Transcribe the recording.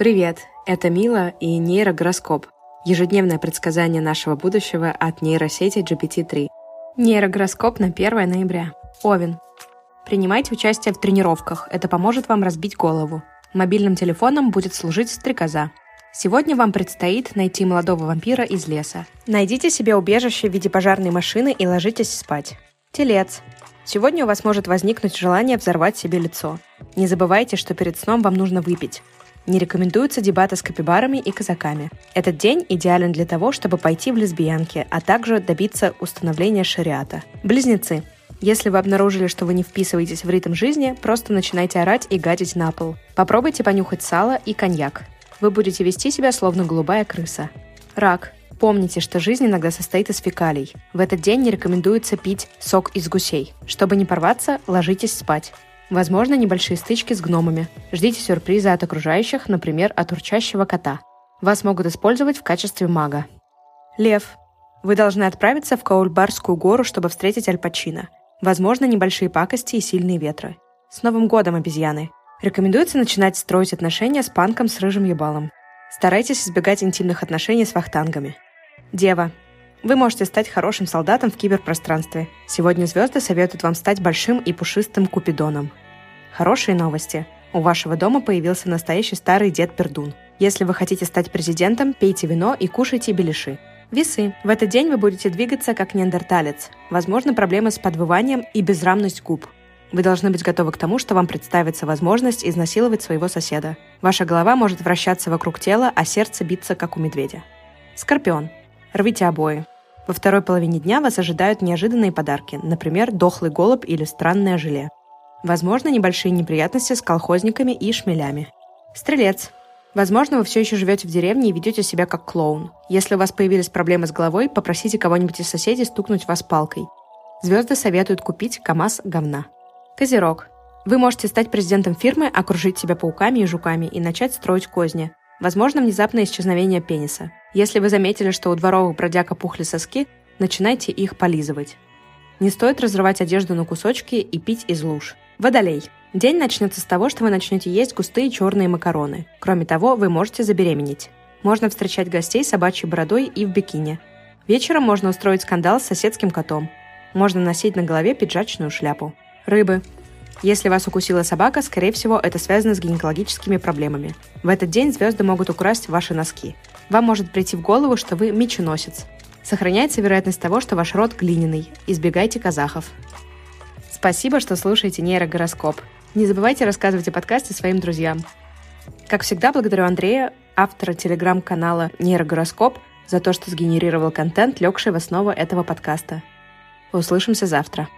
Привет, это Мила и нейрогороскоп. Ежедневное предсказание нашего будущего от нейросети GPT-3. Нейрогороскоп на 1 ноября. Овен. Принимайте участие в тренировках, это поможет вам разбить голову. Мобильным телефоном будет служить стрекоза. Сегодня вам предстоит найти молодого вампира из леса. Найдите себе убежище в виде пожарной машины и ложитесь спать. Телец. Сегодня у вас может возникнуть желание взорвать себе лицо. Не забывайте, что перед сном вам нужно выпить. Не рекомендуются дебаты с капибарами и казаками. Этот день идеален для того, чтобы пойти в лесбиянки, а также добиться установления шариата. Близнецы. Если вы обнаружили, что вы не вписываетесь в ритм жизни, просто начинайте орать и гадить на пол. Попробуйте понюхать сало и коньяк вы будете вести себя словно голубая крыса. Рак. Помните, что жизнь иногда состоит из фекалий. В этот день не рекомендуется пить сок из гусей. Чтобы не порваться, ложитесь спать. Возможно, небольшие стычки с гномами. Ждите сюрприза от окружающих, например, от урчащего кота. Вас могут использовать в качестве мага. Лев. Вы должны отправиться в Каульбарскую гору, чтобы встретить Аль Пачино. Возможно, небольшие пакости и сильные ветры. С Новым годом, обезьяны! Рекомендуется начинать строить отношения с панком с рыжим ебалом. Старайтесь избегать интимных отношений с вахтангами. Дева. Вы можете стать хорошим солдатом в киберпространстве. Сегодня звезды советуют вам стать большим и пушистым купидоном. Хорошие новости. У вашего дома появился настоящий старый дед Пердун. Если вы хотите стать президентом, пейте вино и кушайте беляши. Весы. В этот день вы будете двигаться как неандерталец. Возможно, проблемы с подвыванием и безрамность губ. Вы должны быть готовы к тому, что вам представится возможность изнасиловать своего соседа. Ваша голова может вращаться вокруг тела, а сердце биться, как у медведя. Скорпион. Рвите обои. Во второй половине дня вас ожидают неожиданные подарки, например, дохлый голубь или странное желе. Возможно, небольшие неприятности с колхозниками и шмелями. Стрелец. Возможно, вы все еще живете в деревне и ведете себя как клоун. Если у вас появились проблемы с головой, попросите кого-нибудь из соседей стукнуть вас палкой. Звезды советуют купить КАМАЗ говна. Козерог. Вы можете стать президентом фирмы, окружить себя пауками и жуками и начать строить козни. Возможно, внезапное исчезновение пениса. Если вы заметили, что у дворовых бродяг опухли соски, начинайте их полизывать. Не стоит разрывать одежду на кусочки и пить из луж. Водолей. День начнется с того, что вы начнете есть густые черные макароны. Кроме того, вы можете забеременеть. Можно встречать гостей собачьей бородой и в бикини. Вечером можно устроить скандал с соседским котом. Можно носить на голове пиджачную шляпу. Рыбы. Если вас укусила собака, скорее всего, это связано с гинекологическими проблемами. В этот день звезды могут украсть ваши носки. Вам может прийти в голову, что вы меченосец. Сохраняется вероятность того, что ваш род глиняный. Избегайте казахов. Спасибо, что слушаете нейрогороскоп. Не забывайте рассказывать о подкасте своим друзьям. Как всегда, благодарю Андрея, автора телеграм-канала «Нейрогороскоп», за то, что сгенерировал контент, легший в основу этого подкаста. Услышимся завтра.